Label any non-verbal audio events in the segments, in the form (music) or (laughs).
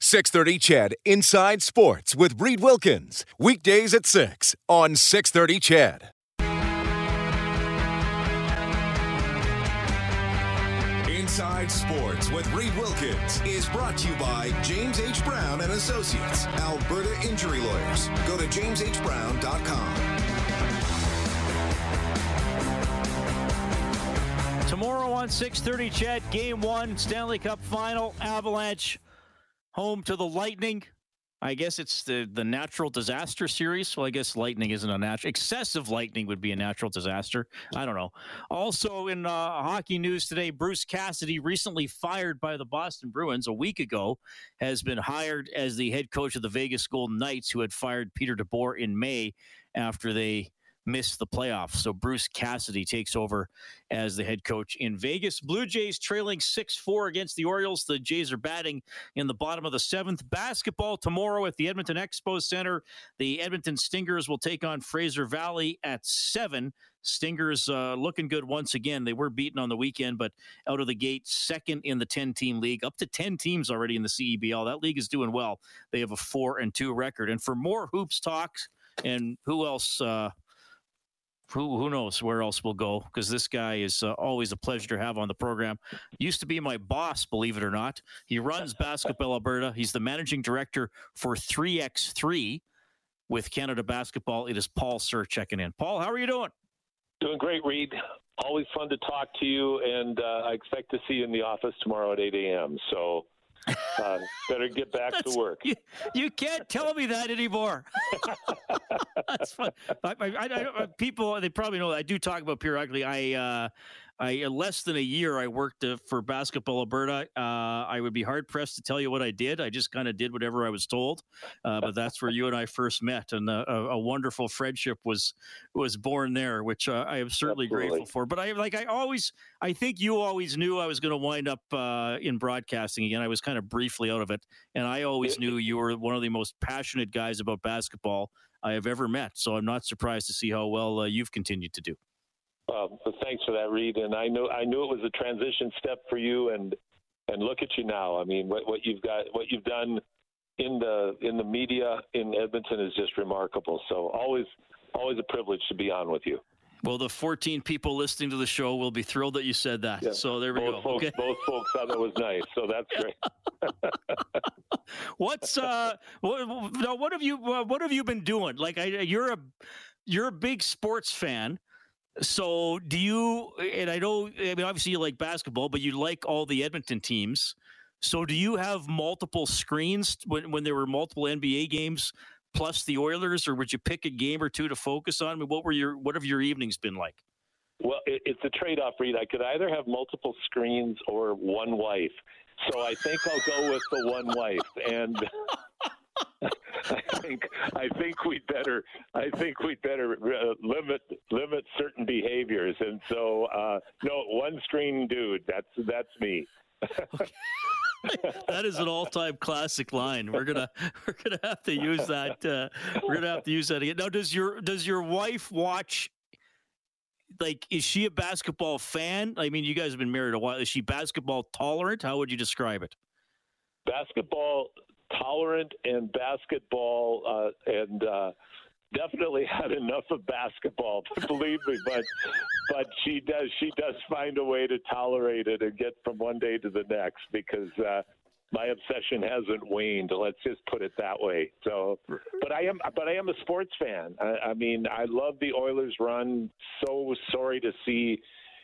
630 CHED Inside Sports with Reed Wilkins. Weekdays at 6 on 630 CHED. Inside Sports with Reed Wilkins is brought to you by James H. Brown and Associates, Alberta Injury Lawyers. Go to jameshbrown.com. Tomorrow on 6:30, CHED, Game One, Stanley Cup Final, Avalanche home to the Lightning. I guess it's the the natural disaster series. Well, I guess lightning isn't a natural. Excessive lightning would be a natural disaster. I don't know. Also, in uh, hockey news today, Bruce Cassidy, recently fired by the Boston Bruins a week ago, has been hired as the head coach of the Vegas Golden Knights, who had fired Peter DeBoer in May after they missed the playoffs. So Bruce Cassidy takes over as the head coach in Vegas. Blue Jays trailing 6 4 against the Orioles. The Jays are batting in the bottom of the seventh. Basketball tomorrow at the Edmonton Expo Center. The Edmonton Stingers will take on Fraser Valley at 7. Stingers uh, looking good once again. They were beaten on the weekend, but out of the gate, second in the 10 team league, up to 10 teams already in the CEBL. That league is doing well. They have a 4 and 2 record. And for more hoops talks, and who else? Uh, who who knows where else we'll go because this guy is uh, always a pleasure to have on the program. Used to be my boss, believe it or not. He runs Basketball Alberta. He's the managing director for 3x3 with Canada Basketball. It is Paul Sir checking in. Paul, how are you doing? Doing great, Reed. Always fun to talk to you, and uh, I expect to see you in the office tomorrow at 8 a.m. So uh, better get back to work. You, you, can't tell me that anymore. (laughs) That's fun. I, I, I, people, they probably know I do talk about periodically. I uh, I uh, less than a year I worked uh, for Basketball Alberta. Uh, I would be hard pressed to tell you what I did. I just kind of did whatever I was told. Uh, but that's where you and I first met, and a, a wonderful friendship was was born there, which uh, I am certainly Absolutely. grateful for. But I like I always I think you always knew I was going to wind up uh, in broadcasting again. I was kind of briefly out of it, and I always knew you were one of the most passionate guys about basketball I have ever met. So I'm not surprised to see how well you've continued to do. Um, thanks for that, Reed. And I knew I knew it was a transition step for you, and and look at you now. I mean, what, what you've got, what you've done in the in the media in Edmonton is just remarkable. So always always a privilege to be on with you. Well, the 14 people listening to the show will be thrilled that you said that. Yeah. So there we both go. Folks, okay. Both folks thought that was nice, so that's great. (laughs) (laughs) What's uh, what, what have you what have you been doing? Like, I, you're a you're a big sports fan. So, do you? And I know, I mean, obviously you like basketball, but you like all the Edmonton teams. So, do you have multiple screens when when there were multiple NBA games plus the Oilers, or would you pick a game or two to focus on? I mean, what were your what have your evenings been like? Well, it, it's a trade off, Reed. I could either have multiple screens or one wife. So I think I'll go with the one wife. And I think I think we better I think we better uh, limit limit certain behaviors, and so uh, no one screen dude. That's that's me. (laughs) that is an all-time classic line. We're gonna (laughs) we're gonna have to use that. Uh, we're gonna have to use that again. Now, does your does your wife watch? Like, is she a basketball fan? I mean, you guys have been married a while. Is she basketball tolerant? How would you describe it? Basketball tolerant and basketball uh, and uh, definitely (laughs) had enough of basketball (laughs) believe me but but she does she does find a way to tolerate it and get from one day to the next because uh my obsession hasn't waned let's just put it that way. So but i am but i am a sports fan. I, I mean i love the oilers run. So sorry to see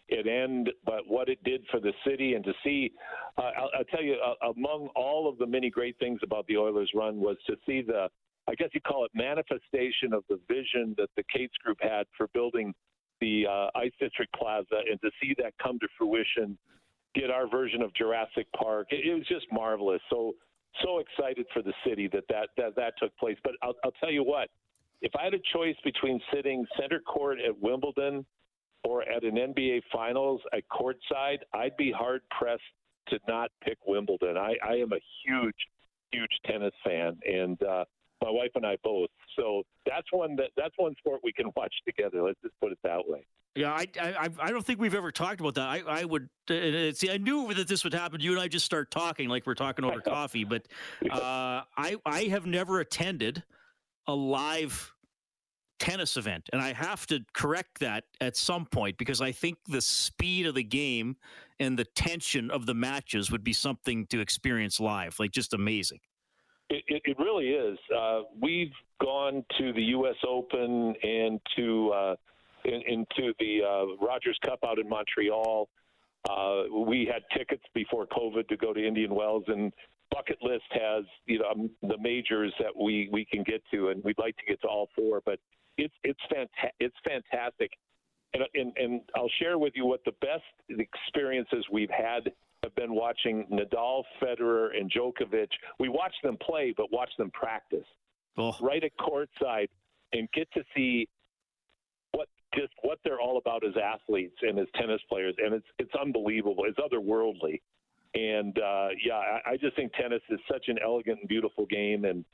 it end, but what it did for the city and to see, uh, I'll, I'll, tell you, uh, among all of the many great things about the Oilers run was to see the, I guess you call it manifestation of the vision that the Katz Group had for building the uh, Ice District Plaza and to see that come to fruition, get our version of Jurassic Park. It, it was just marvelous. So so excited for the city that that that, that took place. But I'll, I'll tell you what, if I had a choice between sitting center court at Wimbledon or at an NBA Finals at courtside, I'd be hard pressed to not pick Wimbledon. I, I am a huge, huge tennis fan, and uh, my wife and I both. So that's one that that's one sport we can (laughs) watch together. Let's just put it that way. Yeah, I, I I don't think we've ever talked about that. I I would uh, see. I knew that this would happen. You and I just start talking like we're talking over (laughs) coffee. But uh, I I have never attended a live tennis event, and I have to correct that at some point because I think the speed of the game and the tension of the matches would be something to experience live. Like just amazing. It, it, it really is. Uh, we've gone to the U.S. Open and to uh, in, into the uh, Rogers Cup out in Montreal. Uh, we had tickets before COVID to go to Indian Wells, and bucket list has you know the majors that we we can get to, and we'd like to get to all four. But it's it's fanta- it's fantastic, and, and and I'll share with you what the best experiences we've had have been watching Nadal, Federer, and Djokovic. We watch them play, but watch them practice oh. right at courtside and get to see what just what they're all about as athletes and as tennis players, and it's it's unbelievable. It's otherworldly, and uh, yeah, I, I just think tennis is such an elegant and beautiful game, and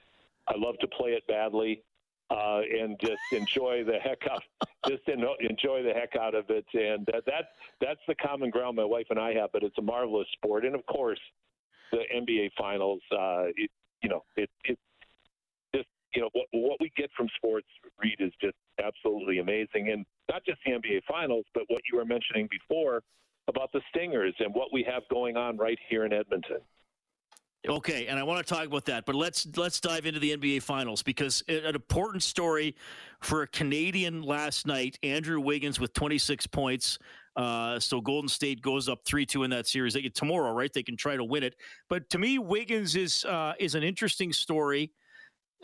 I love to play it badly. Uh, and just enjoy the heck out, (laughs) just enjoy the heck out of it, and that, that that's the common ground my wife and I have. But it's a marvelous sport, and of course, the NBA Finals. Uh, it, you know, it, it just you know what, what we get from sports, Reed, is just absolutely amazing, and not just the NBA Finals, but what you were mentioning before about the Stingers and what we have going on right here in Edmonton. Okay, and I want to talk about that, but let's let's dive into the NBA Finals because an important story for a Canadian last night. Andrew Wiggins with 26 points. Uh, so Golden State goes up three two in that series. They get tomorrow, right? They can try to win it. But to me, Wiggins is uh, is an interesting story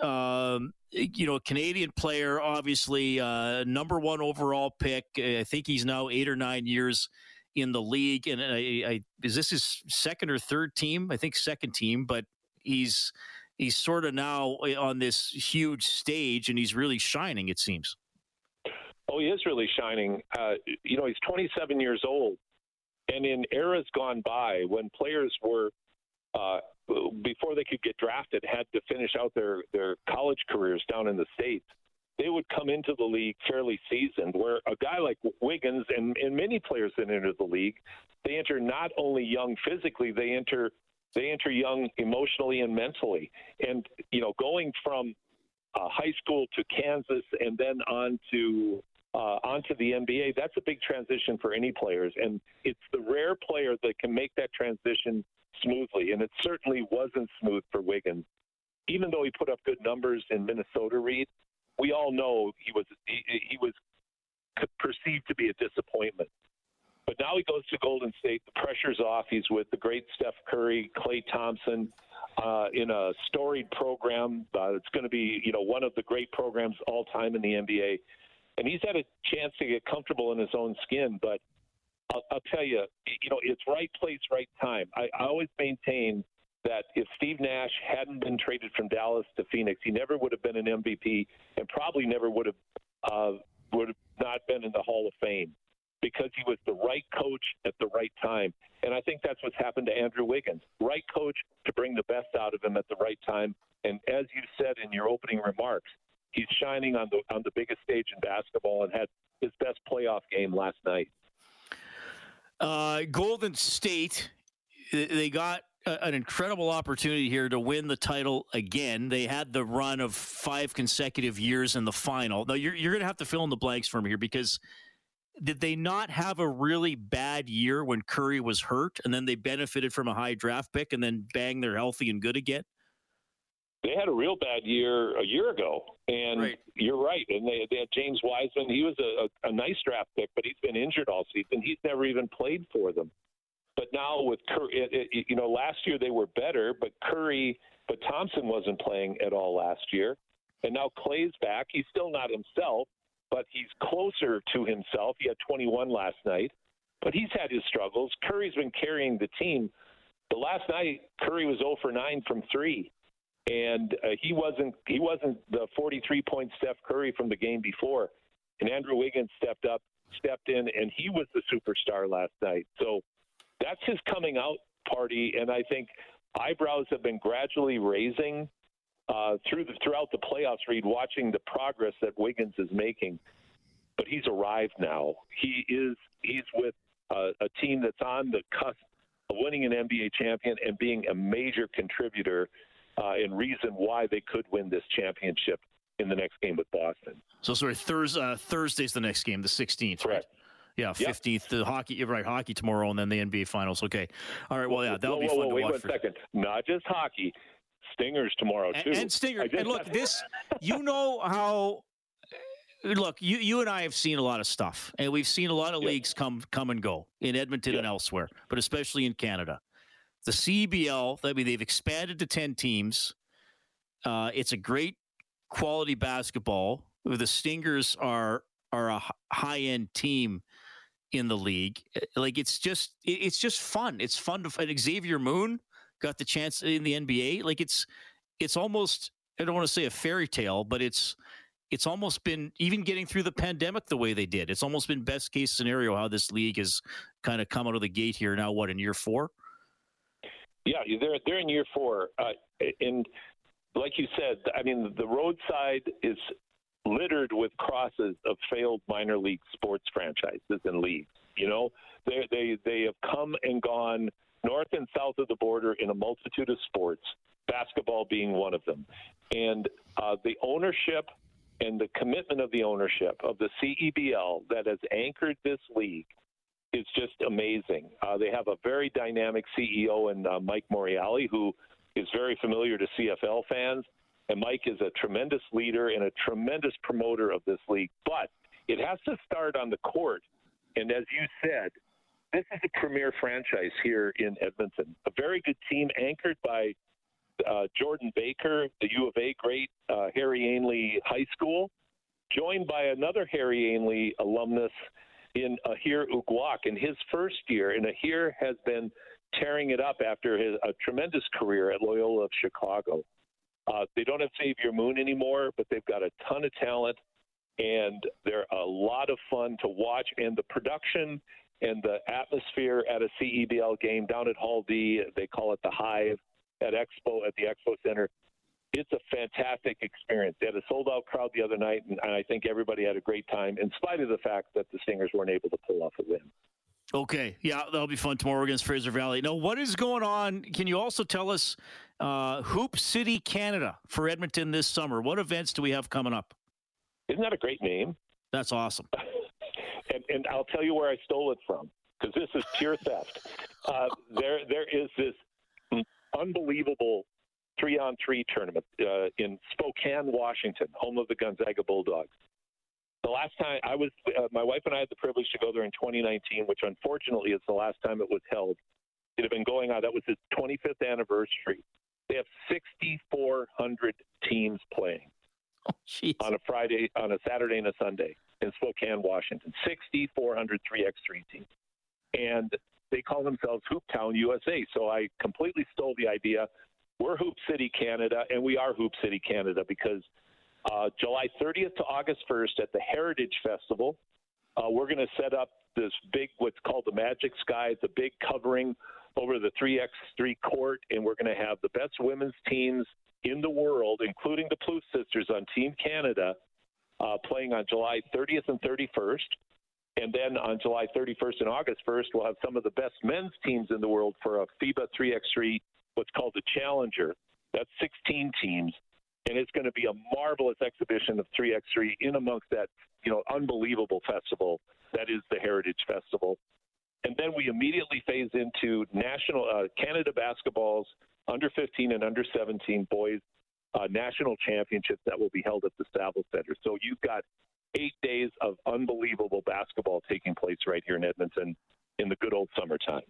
um, you know, a Canadian player, obviously, uh, number one overall pick. I think he's now eight or nine years in the league, and I, I, is this his second or third team? I think second team, but he's he's sort of now on this huge stage, and he's really shining. It seems. Oh, he is really shining. Uh, you know, he's 27 years old, and in eras gone by, when players were uh, before they could get drafted, had to finish out their, their college careers down in the States, they would come into the league fairly seasoned. Where a guy like Wiggins and, and many players that enter the league, they enter not only young physically, they enter they enter young emotionally and mentally. And you know, going from uh, high school to Kansas and then on to uh, onto the NBA, that's a big transition for any players. And it's the rare player that can make that transition smoothly, and it certainly wasn't smooth for Wiggins. Even though he put up good numbers in Minnesota, Reed, we all know he was he, he was perceived to be a disappointment. But now he goes to Golden State. The pressure's off. He's with the great Steph Curry, Klay Thompson, uh, in a storied program. Uh, it's going to be, you know, one of the great programs all time in the NBA. And he's had a chance to get comfortable in his own skin. But I'll, I'll tell you, you know, it's right place, right time. I, I always maintain that if Steve Nash hadn't been traded from Dallas to Phoenix, he never would have been an MVP and probably never would have uh, would have not been in the Hall of Fame because he was the right coach at the right time. And I think that's what's happened to Andrew Wiggins. Right coach to bring the best out of him at the right time. And as you said in your opening remarks, he's shining on the on the biggest stage in basketball and had his best playoff game last night. Uh, Golden State, they got an incredible opportunity here to win the title again. They had the run of five consecutive years in the final. Now, you're, you're going to have to fill in the blanks for me here because did they not have a really bad year when Curry was hurt and then they benefited from a high draft pick and then bang, they're healthy and good again? They had a real bad year a year ago, and right. you're right. And they, they had James Wiseman. He was a, a, a nice draft pick, but he's been injured all season. He's never even played for them. But now with Curry, it, it, you know, last year they were better, but Curry, but Thompson wasn't playing at all last year, and now Klay's back. He's still not himself, but he's closer to himself. He had 21 last night, but he's had his struggles. Curry's been carrying the team But last night, Curry was 0 for 9 from three, and uh, he wasn't he wasn't the 43 point Steph Curry from the game before. And Andrew Wiggins stepped up, stepped in, and he was the superstar last night. So that's his coming out party, and I think eyebrows have been gradually raising uh, through the, throughout the playoffs. Reed watching the progress that Wiggins is making, but he's arrived now. He is he's with uh, a team that's on the cusp of winning an NBA champion and being a major contributor uh, and reason why they could win this championship in the next game with Boston. So sorry, Thursday, uh, Thursday's the next game, the 16th, Correct. right? Yeah, fifteenth. The hockey, right. Hockey tomorrow, and then the NBA finals. Okay, all right. Well, yeah, that'll whoa, be fun whoa, to wait watch. one for- second. Not just hockey, Stingers tomorrow and, too. and Stinger. I And look, this. You (laughs) know how. Look, you you and I have seen a lot of stuff, and we've seen a lot of leagues come come and go in Edmonton and elsewhere, but especially in Canada. The CBL, I mean, they've expanded to ten teams. Uh, it's a great quality basketball. The Stingers are are a high end team in the league. Uh, Like it's just it's just fun. It's fun to fight. Xavier Moon got the chance in the NBA. Like it's it's almost I don't want to say a fairy tale, but it's it's almost been even getting through the pandemic the way they did. It's almost been best case scenario how this league has kind of come out of the gate here now. What in year four? Yeah, they're they're in year four, uh, and like you said, I mean the roadside is littered with crosses of failed minor league sports franchises and leagues. You know, they they they have come and gone north and south of the border in a multitude of sports, basketball being one of them, and uh, the ownership and the commitment of the ownership of the CEBL that has anchored this league is just amazing. Uh, they have a very dynamic CEO and uh, Mike Morreale, who is very familiar to CFL fans. And Mike is a tremendous leader and a tremendous promoter of this league. But it has to start on the court. And as you said, this is a premier franchise here in Edmonton. A very good team anchored by uh, Jordan Baker, the U of A great, uh, Harry Ainlay High School, joined by another Harry Ainlay alumnus in Aher Uguak in his first year. And Aher has been tearing it up after his, a tremendous career at Loyola of Chicago. Uh, they don't have Xavier Moon anymore, but they've got a ton of talent, and they're a lot of fun to watch. And the production and the atmosphere at a CEBL game down at Hall D, they call it the Hive at Expo at the Expo Center. It's a fantastic experience. They had a sold out crowd the other night, and, I think everybody had a great time, in spite of the fact that the Stingers weren't able to pull off a win. Okay, yeah, that'll be fun tomorrow against Fraser Valley. Now, what is going on? Can you also tell us uh, Hoop City, Canada for Edmonton this summer? What events do we have coming up? Isn't that a great name? That's awesome. (laughs) and, and I'll tell you where I stole it from because this is pure theft. (laughs) Uh, there, there is this unbelievable three-on-three tournament uh, in Spokane, Washington, home of the Gonzaga Bulldogs. The last time I was, uh, my wife and I had the privilege to go there in 2019, which unfortunately is the last time it was held. It had been going on. That was its 25th anniversary. They have 6,400 teams playing Oh, on a Friday, on a Saturday, and a Sunday in Spokane, Washington. 6,400 3x3 teams. And they call themselves Hooptown USA. So I completely stole the idea. We're Hoop City, Canada, and we are Hoop City, Canada, because uh, July 30th to August 1st at the Heritage Festival, uh, we're going to set up this big, what's called the Magic Sky. It's a big covering over the 3x3 court, and we're going to have the best women's teams in the world, including the Plouffe sisters on Team Canada, uh, playing on July 30th and 31st. And then on July 31st and August 1st, we'll have some of the best men's teams in the world for a FIBA 3x3, what's called the Challenger. That's 16 teams. And it's going to be a marvelous exhibition of 3x3 in amongst that, you know, unbelievable festival that is the Heritage Festival. And then we immediately phase into national uh, Canada basketball's under 15 and under 17 boys uh, national championships that will be held at the Staples Center. So you've got eight days of unbelievable basketball taking place right here in Edmonton in the good old summertime.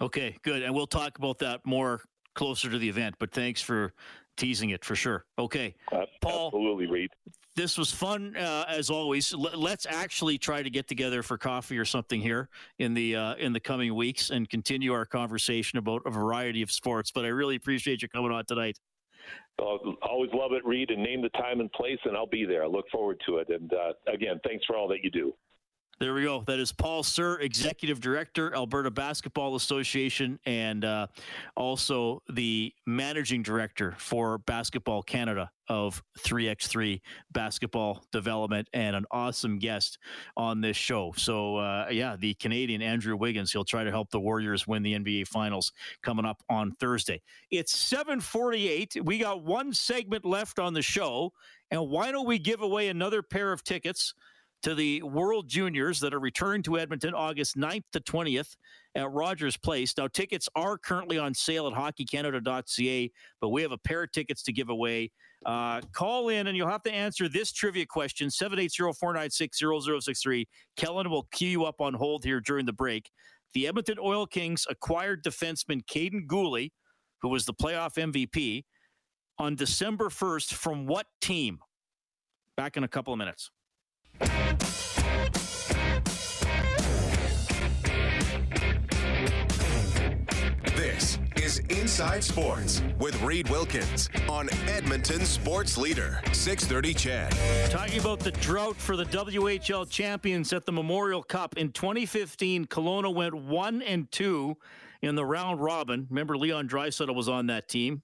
Okay, good. And we'll talk about that more closer to the event, but thanks for teasing it for sure. Okay. Uh, Paul. Absolutely, Reed. this was fun uh, as always. L- let's actually try to get together for coffee or something here in the uh, in the coming weeks and continue our conversation about a variety of sports. But I really appreciate you coming on tonight. Always love it, Reed, and name the time and place, and I'll be there. I look forward to it. And uh, again, thanks for all that you do. There we go. That is Paul Sir, Executive Director, Alberta Basketball Association, and uh, also the Managing Director for Basketball Canada of 3x3 Basketball Development, and an awesome guest on this show. So, uh, yeah, the Canadian Andrew Wiggins. He'll try to help the Warriors win the NBA Finals coming up on Thursday. It's 7:48. We got one segment left on the show, and why don't we give away another pair of tickets? To the World Juniors that are returning to Edmonton August 9th to 20th at Rogers Place. Now, tickets are currently on sale at hockeycanada.ca, but we have a pair of tickets to give away. Uh, call in and you'll have to answer this trivia question 780 496 0063. Kellen will queue you up on hold here during the break. The Edmonton Oil Kings acquired defenseman Kaiden Guhle, who was the playoff MVP, on December 1st from what team? Back in a couple of minutes. Inside Sports with Reed Wilkins on Edmonton Sports Leader 630 CHED. Talking about the drought for the WHL champions at the Memorial Cup in 2015, Kelowna went one and two in the round robin. Remember, Leon Draisaitl was on that team.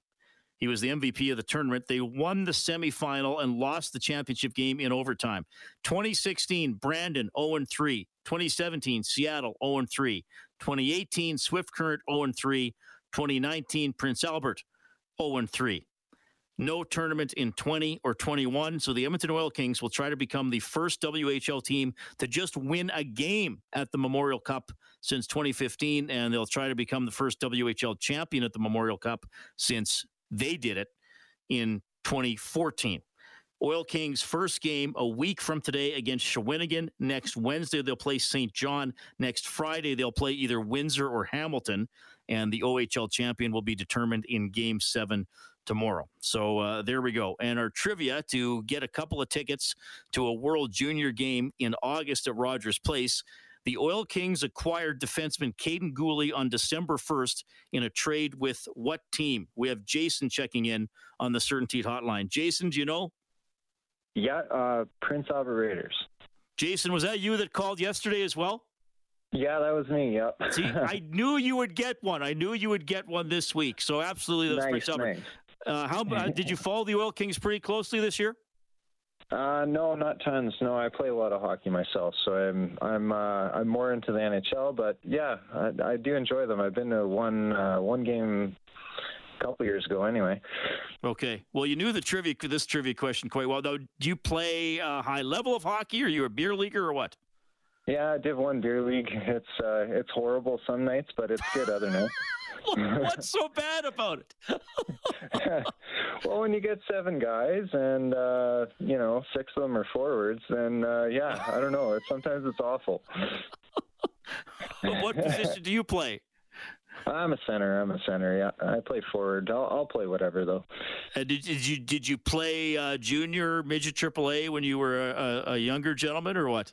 He was the MVP of the tournament. They won the semifinal and lost the championship game in overtime. 2016, Brandon 0 3. 2017, Seattle 0 3. 2018, Swift Current 0 3. 2019, Prince Albert 0 3. No tournament in 20 or 21. So the Edmonton Oil Kings will try to become the first WHL team to just win a game at the Memorial Cup since 2015. And they'll try to become the first WHL champion at the Memorial Cup since they did it in 2014. Oil Kings first game a week from today against Shawinigan. Next Wednesday they'll play St. John. Next Friday they'll play either Windsor or Hamilton, and the OHL champion will be determined in Game Seven tomorrow. So uh, there we go. And our trivia to get a couple of tickets to a World Junior game in August at Rogers Place. The Oil Kings acquired defenseman Kaiden Guhle on December 1st in a trade with what team? We have Jason checking in on the Certainty Hotline. Jason, do you know? Yeah, uh, Prince Albert Raiders. Jason, was that you that called yesterday as well? Yeah, that was me. Yep. See, (laughs) I knew you would get one. I knew you would get one this week. So absolutely, that's nice, Albert. nice. Uh, how uh, did you follow the Oil Kings pretty closely this year? Uh, no, not tons. No, I play a lot of hockey myself, so I'm I'm uh, I'm more into the NHL. But yeah, I, I do enjoy them. I've been to one uh, one game a couple years ago, anyway. Okay. Well, you knew the trivia this trivia question quite well. Though, do you play a high level of hockey, or are you a beer leaguer, or what? Yeah, I Div One beer league. (laughs) It's uh, it's horrible some nights, but it's good other nights. (laughs) What's so bad about it? (laughs) well, when you get seven guys and uh, you know six of them are forwards, then uh, yeah, I don't know. It's, sometimes it's awful. what position do you play? I'm a center. I'm a center. Yeah, I play forward. I'll, I'll play whatever though. Uh, did, did you did you play uh, junior midget AAA when you were a, a younger gentleman or what?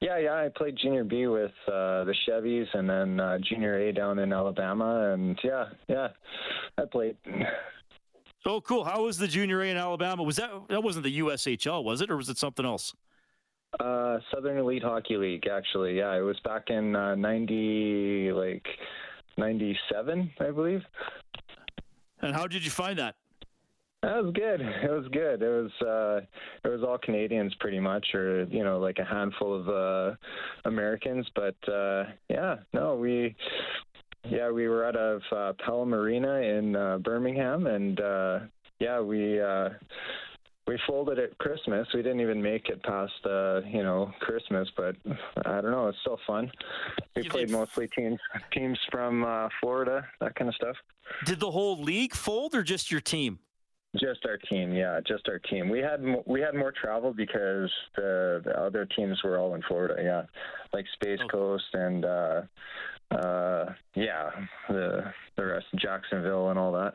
Yeah, yeah. I played junior B with uh, the Chevys, and then uh, junior A down in Alabama, and yeah, yeah, I played. Oh, cool. How was the junior A in Alabama? Was that that wasn't the USHL, was it, or was it something else? Uh, Southern Elite Hockey League, actually. Yeah, it was back in uh, ninety, like ninety-seven, I believe. And how did you find that? That was good. (laughs) It was good. It was uh, it was all Canadians pretty much, or you know, like a handful of uh, Americans. But uh, yeah, no, we yeah we were out of uh, Pelham Arena in uh, Birmingham, and uh, yeah we. Uh, we folded at Christmas. We didn't even make it past, uh, you know, Christmas, but I don't know. It's still fun. We You played did- mostly teams teams from uh, Florida, that kind of stuff. Did the whole league fold or just your team? Just our team, yeah, just our team. We had mo- we had more travel because the, the other teams were all in Florida, yeah, like Space. Coast and uh, uh, yeah, the the rest, Jacksonville and all that.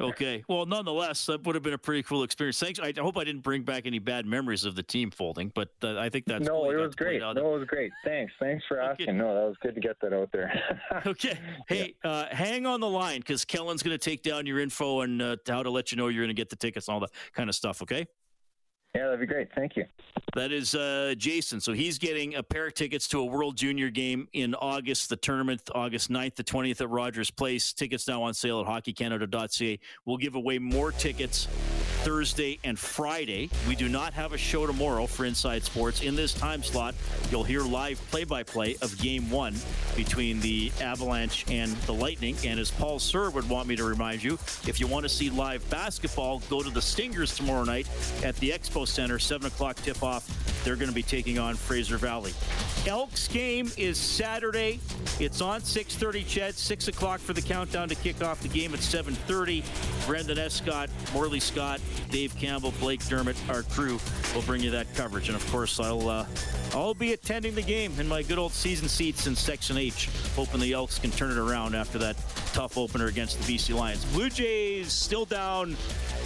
Okay. Well, nonetheless, that would have been a pretty cool experience. Thanks. I hope I didn't bring back any bad memories of the team folding, but uh, I think that's no. It was great. No, it was great. Thanks. Thanks for okay. asking. No, that was good to get that out there. (laughs) okay. Hey, yeah. uh, hang on the line because Kellen's going to take down your info and uh, how to let you know you're going to get the tickets and all that kind of stuff. Okay. Yeah, that'd be great. Thank you. That is uh, Jason. So he's getting a pair of tickets to a World Junior game in August, the tournament, August 9th to 20th at Rogers Place. Tickets now on sale at hockeycanada.ca. We'll give away more tickets Thursday and Friday. We do not have a show tomorrow for Inside Sports. In this time slot, you'll hear live play by play of game one between the Avalanche and the Lightning. And as Paul Sir would want me to remind you, if you want to see live basketball, go to the Stingers tomorrow night at the Expo Center, 7 o'clock tip off. They're going to be taking on Fraser Valley. Elks game is Saturday. It's on 6.30, CHED. 6 o'clock for the countdown to kick off the game at 7.30. Brendan Escott, Morley Scott, Dave Campbell, Blake Dermott, our crew will bring you that coverage. And, of course, I'll, uh, I'll be attending the game in my good old season seats in Section H, hoping the Elks can turn it around after that tough opener against the BC Lions. Blue Jays still down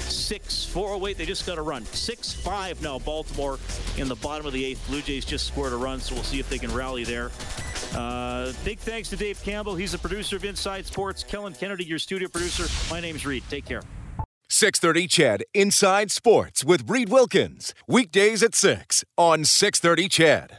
6-4. Oh, they just got a run. 6 5 now, Baltimore in the bottom of the eighth. Blue Jays just scored a run, so we'll see if they can rally there. Uh, big thanks to Dave Campbell. He's the producer of Inside Sports. Kellen Kennedy, your studio producer. My name's Reed. Take care. 630 CHED Inside Sports with Reed Wilkins. Weekdays at 6 on 630 CHED.